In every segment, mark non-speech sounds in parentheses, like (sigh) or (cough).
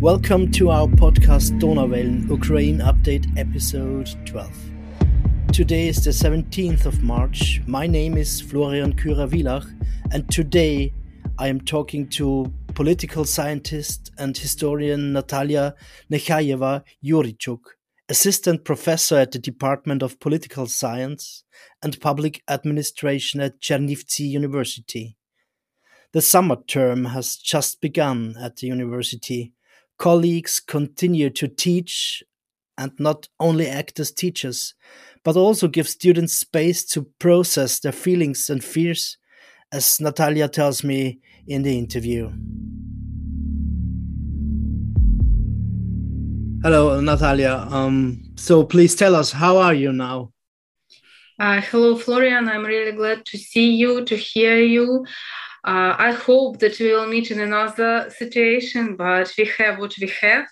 Welcome to our podcast Donauwellen Ukraine Update episode 12. Today is the 17th of March. My name is Florian Kührer-Wielach, and today I am talking to political scientist and historian Natalia Nekhayeva Yurichuk, assistant professor at the Department of Political Science and Public Administration at Chernivtsi University. The summer term has just begun at the university colleagues continue to teach and not only act as teachers, but also give students space to process their feelings and fears, as Natalia tells me in the interview. Hello, Natalia. Um, so please tell us, how are you now? Uh, hello, Florian. I'm really glad to see you, to hear you. Uh, I hope that we will meet in another situation, but we have what we have.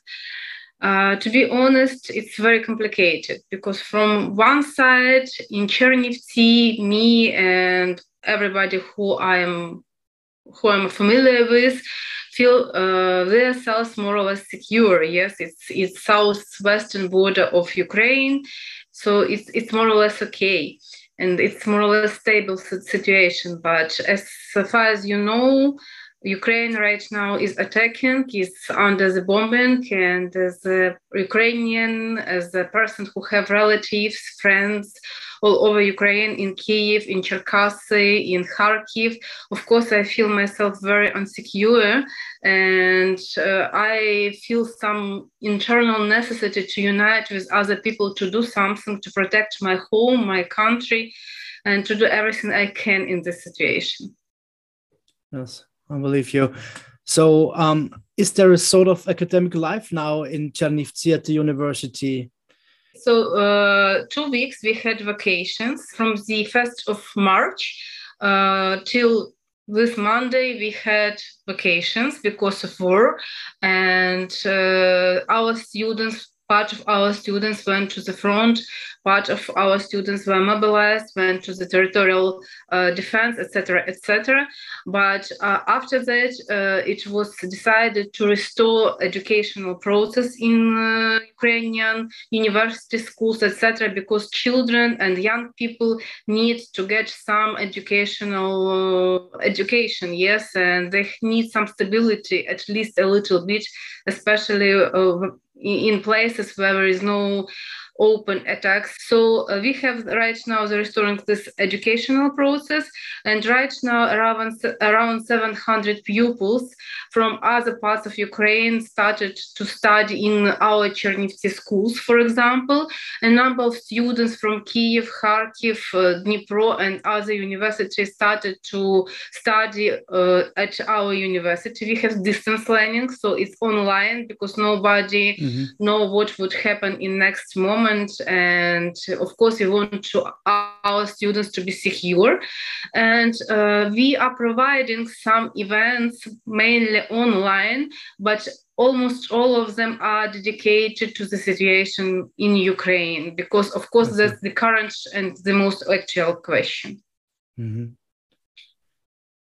Uh, to be honest, it's very complicated because from one side, in Chernivtsi, me and everybody who I am who I'm familiar with feel uh, themselves more or less secure. Yes, it's it's southwestern border of Ukraine, so it's it's more or less okay and it's more or less stable situation. But as far as you know, Ukraine right now is attacking, is under the bombing, and as a Ukrainian, as a person who have relatives, friends all over Ukraine, in Kiev, in Cherkasy, in Kharkiv, of course, I feel myself very insecure, and uh, I feel some internal necessity to unite with other people to do something to protect my home, my country, and to do everything I can in this situation. Yes. I believe you. So, um, is there a sort of academic life now in Chernivtsi at the university? So, uh, two weeks we had vacations from the 1st of March uh, till this Monday we had vacations because of war, and uh, our students part of our students went to the front, part of our students were mobilized, went to the territorial uh, defense, etc., etc. But uh, after that, uh, it was decided to restore educational process in uh, Ukrainian university schools, etc., because children and young people need to get some educational uh, education, yes, and they need some stability, at least a little bit, especially uh, in places where there is no open attacks. So uh, we have right now the restoring this educational process, and right now around around 700 pupils from other parts of Ukraine started to study in our Chernivtsi schools, for example. A number of students from Kiev, Kharkiv, uh, Dnipro, and other universities started to study uh, at our university. We have distance learning, so it's online because nobody mm-hmm. know what would happen in next moment moment and of course we want to our students to be secure and uh, we are providing some events mainly online but almost all of them are dedicated to the situation in ukraine because of course that's the current and the most actual question mm-hmm.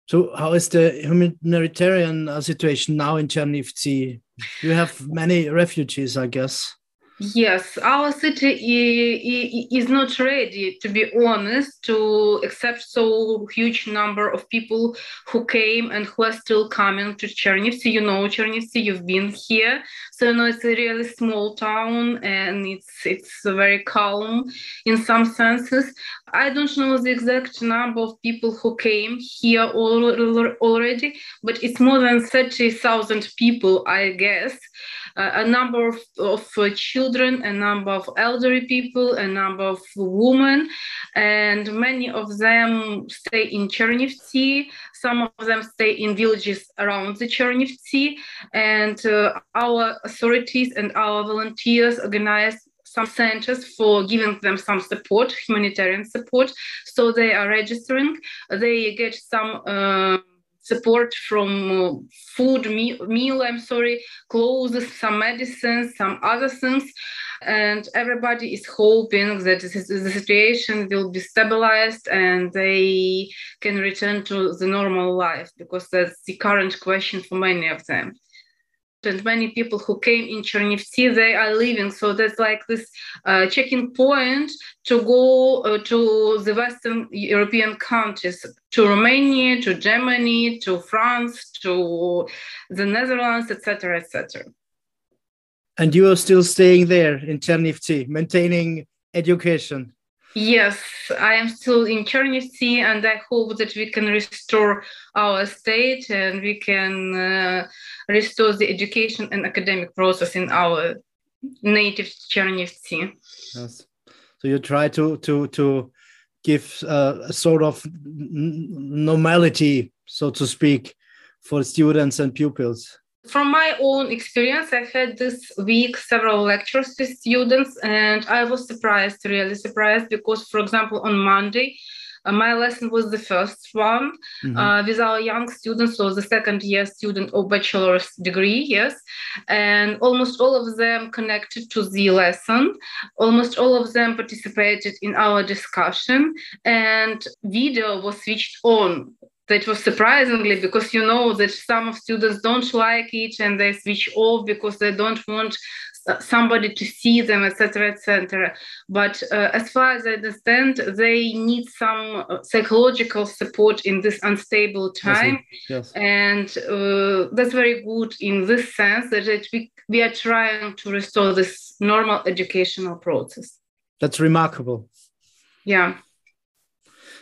So, how is the humanitarian uh, situation now in Chernivtsi? You have many refugees, I guess. Yes, our city is not ready, to be honest, to accept so huge number of people who came and who are still coming to Chernivtsi. You know Chernivtsi, you've been here, so you know it's a really small town and it's it's very calm in some senses. I don't know the exact number of people who came here already, but it's more than thirty thousand people, I guess a number of, of uh, children, a number of elderly people, a number of women, and many of them stay in Chernivtsi. Some of them stay in villages around the Chernivtsi, and uh, our authorities and our volunteers organize some centers for giving them some support, humanitarian support. So they are registering. They get some. Uh, support from uh, food meal, meal i'm sorry clothes some medicines some other things. And everybody is hoping that the situation will be stabilized and they can return to the normal life because that's the current question for many of them and many people who came in Chernivtsi, they are leaving. So there's like this uh, checking point to go uh, to the Western European countries, to Romania, to Germany, to France, to the Netherlands, etc., etc. And you are still staying there in Chernivtsi, maintaining education. Yes, I am still in Chernivtsi, and I hope that we can restore our state and we can uh, restore the education and academic process in our native Chernivtsi. Yes. So you try to to to give uh, a sort of normality, so to speak, for students and pupils from my own experience, I had this week several lectures with students, and I was surprised, really surprised, because, for example, on Monday, uh, my lesson was the first one mm-hmm. uh, with our young students, so the second year student of bachelor's degree, yes, and almost all of them connected to the lesson. Almost all of them participated in our discussion, and video was switched on that was surprisingly because you know that some of students don't like it and they switch off because they don't want somebody to see them etc etc but uh, as far as i understand they need some uh, psychological support in this unstable time. Yes. and uh, that's very good in this sense that it, we, we are trying to restore this normal educational process. That's remarkable. Yeah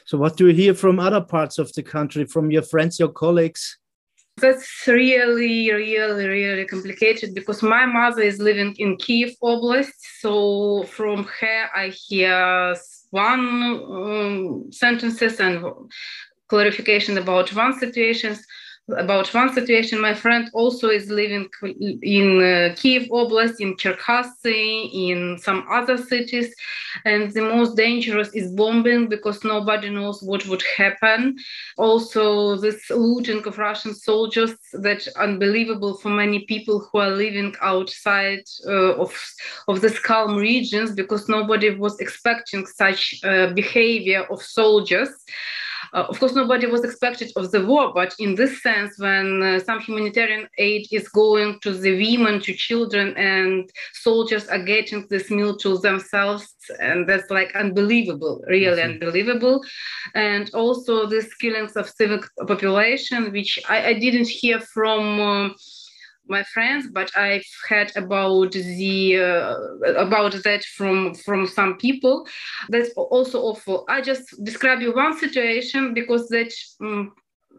so, what do you hear from other parts of the country, from your friends, your colleagues? That's really, really, really complicated because my mother is living in Kiev Oblast. So from her, I hear one um, sentences and clarification about one situations about one situation. My friend also is living in uh, Kiev Oblast, in Cherkasy, in some other cities. And the most dangerous is bombing because nobody knows what would happen. Also, this looting of Russian soldiers that unbelievable for many people who are living outside uh, of, of these calm regions because nobody was expecting such uh, behavior of soldiers. Uh, of course, nobody was expected of the war, but in this sense, when uh, some humanitarian aid is going to the women, to children, and soldiers are getting this meal to themselves, and that's like unbelievable, really mm-hmm. unbelievable. And also these killings of civil population, which I, I didn't hear from. Uh, my friends but i've heard about the uh, about that from from some people. That's also awful. I just describe you one situation because that um,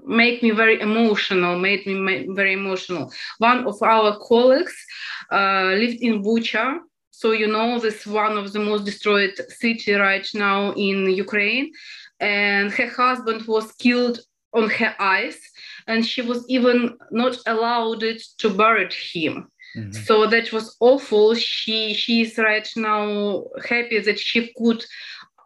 made me very emotional made me very emotional. One of our colleagues uh, lived in bucha. So you know this one of the most destroyed city right now in ukraine. And her husband was killed on her eyes and she was even not allowed to bury him. Mm-hmm. So that was awful. She she's right now happy that she could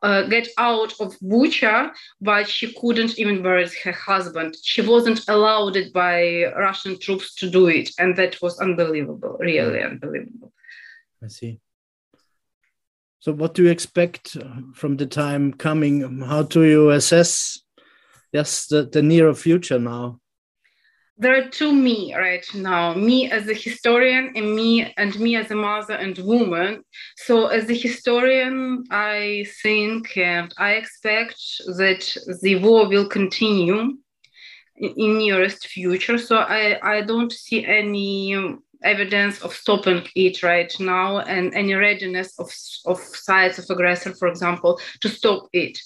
uh, get out of Bucha, but she couldn't even bury her husband. She wasn't allowed it by Russian troops to do it, and that was unbelievable, really unbelievable. I see. So, what do you expect from the time coming? How do you assess, yes, the, the nearer future now? there are two me right now. Me as a historian and me and me as a mother and woman. So as a historian i think and i expect that the war will continue in, in nearest future. So i i don't see any evidence of stopping it right now and any readiness of, of sides of aggressor for example to stop it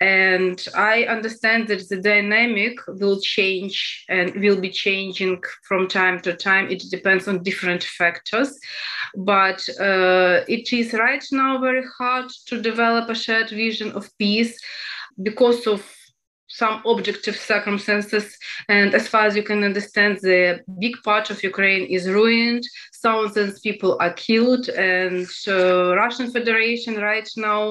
and I understand that the dynamic will change and will be changing from time to time. It depends on different factors. But uh, it is right now very hard to develop a shared vision of peace because of some objective circumstances. And as far as you can understand, the big part of Ukraine is ruined. Thousands people are killed, and uh, Russian Federation right now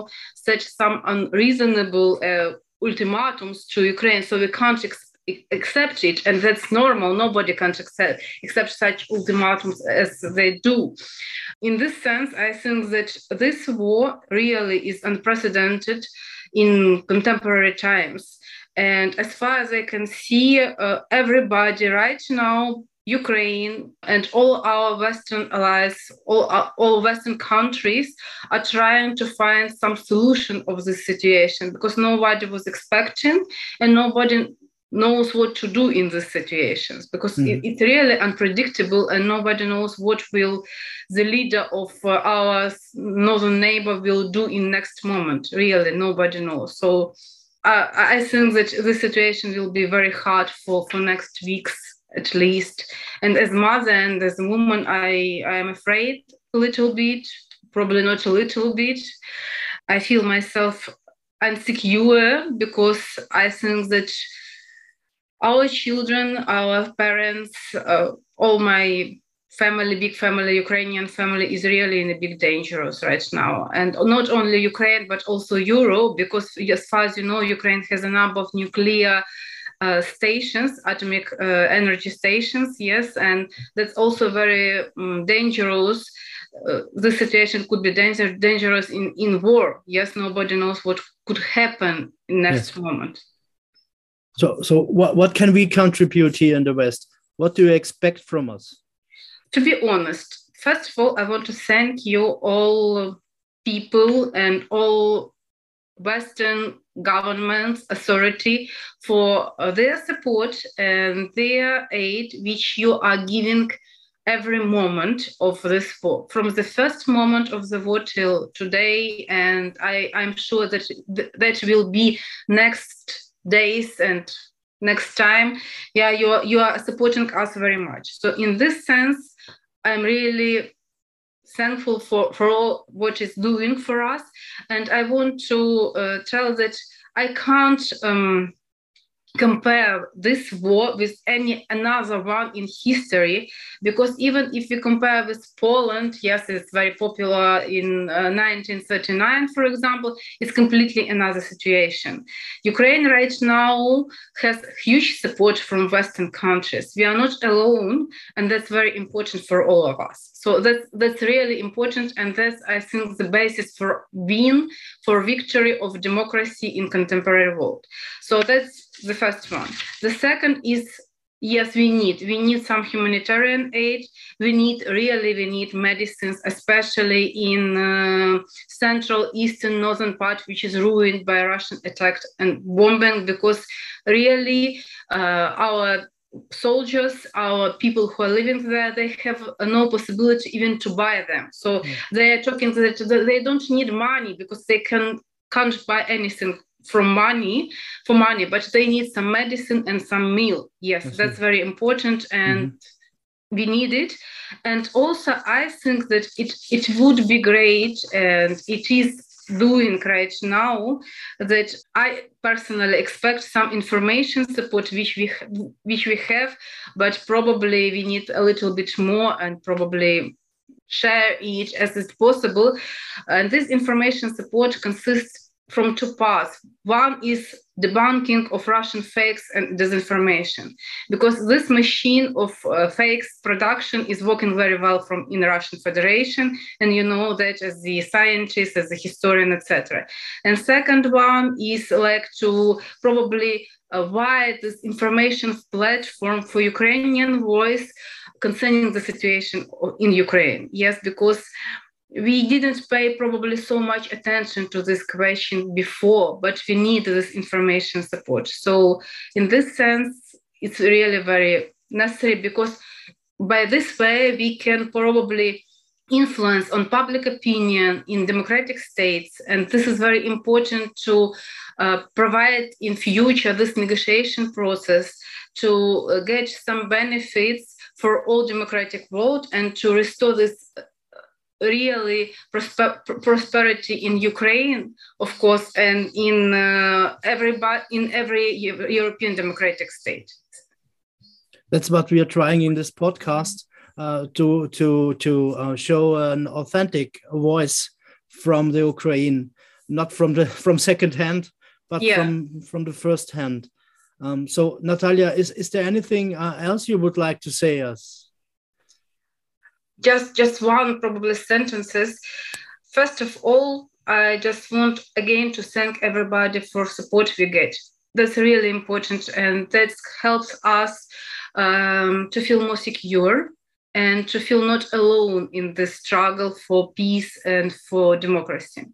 set some unreasonable uh, ultimatums to Ukraine. So we can't ex- accept it, and that's normal. Nobody can accept accept such ultimatums as they do. In this sense, I think that this war really is unprecedented in contemporary times. And as far as I can see, uh, everybody right now Ukraine and all our Western allies, all, all Western countries are trying to find some solution of this situation because nobody was expecting and nobody knows what to do in these situations because mm. it, it's really unpredictable and nobody knows what will the leader of uh, our northern neighbor will do in next moment really nobody knows so uh, i think that the situation will be very hard for for next weeks at least. And as mother and as a woman i i am afraid a little bit probably not a little bit. I feel myself insecure because i think that our children, our parents, uh, all my family, big family, Ukrainian family is really in a big dangerous right now. And not only Ukraine, but also Europe, because as far as you know, Ukraine has a number of nuclear uh, stations, atomic uh, energy stations, yes, and that's also very um, dangerous. Uh, the situation could be danger, dangerous in, in war. Yes, nobody knows what could happen in next yes. moment. So, so what, what can we contribute here in the West? What do you expect from us? To be honest, first of all, I want to thank you all people and all Western governments, authority for uh, their support and their aid, which you are giving every moment of this war, from the first moment of the war till today. And I, I'm sure that th- that will be next days and next time. Yeah you are you are supporting us very much. So in this sense i'm really thankful for for all what is doing for us. And i want to uh, tell that i can't um, compare this war with any another one in history because even if you compare with poland yes it's very popular in uh, 1939 for example it's completely another situation. Ukraine right now has huge support from western countries. We are not alone and that's very important for all of us. So that's that's really important and that's i think the basis for win for victory of democracy in contemporary world. So that's the first one. The second is yes, we need we need some humanitarian aid. We need really we need medicines, especially in uh, central, eastern, northern part, which is ruined by Russian attack and bombing. Because really, uh, our soldiers, our people who are living there, they have no possibility even to buy them. So mm. they are talking that they don't need money because they can can't buy anything from money for money but they need some medicine and some meal. Yes that's very important and mm-hmm. we need it. And also i think that it it would be great and it is doing right now that i personally expect some information support which we which we have but probably we need a little bit more and probably share it as is possible. And this information support consists from two parts. One is debunking of Russian fakes and disinformation, because this machine of uh, fakes production is working very well from in Russian Federation, and you know that as the scientist, as a historian, etc. And second one is like to probably wide this information platform for Ukrainian voice concerning the situation in Ukraine. Yes, because we didn't pay probably so much attention to this question before, but we need this information support. So, in this sense, it's really very necessary because by this way we can probably influence on public opinion in democratic states and this is very important to uh, provide in future this negotiation process to uh, get some benefits for all democratic vote and to restore this really prosper- prosperity in Ukraine, of course, and in uh, everybody in every European democratic state. That's what we are trying in this podcast uh, to to to uh, show an authentic voice from the Ukraine, not from the (laughs) from second hand, but yeah. from from the first hand. Um, so, Natalia, is is there anything uh, else you would like to say us? Just just one probably sentences first of all i just want again to thank everybody for support we get that's really important and that helps us um, to feel more secure and to feel not alone in the struggle for peace and for democracy.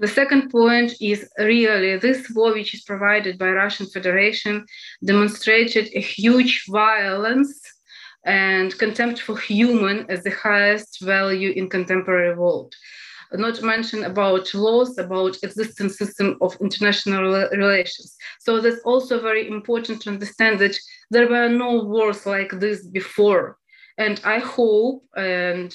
The second point is really this war, which is provided by Russian Federation, demonstrated a huge violence and contempt for human as the highest value in contemporary world. Not to mention about laws about existing system of international relations. So that's also very important to understand that there were no wars like this before. And i hope and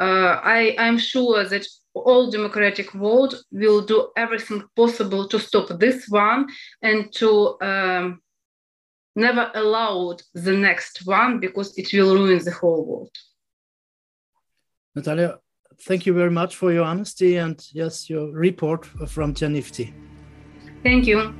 uh, I, i'm sure that all democratic world will do everything possible to stop this one and to um, never allowed the next one because it will ruin the whole world. Natalia, thank you very much for your honesty and yes, your report from Chernivtsi. Thank you.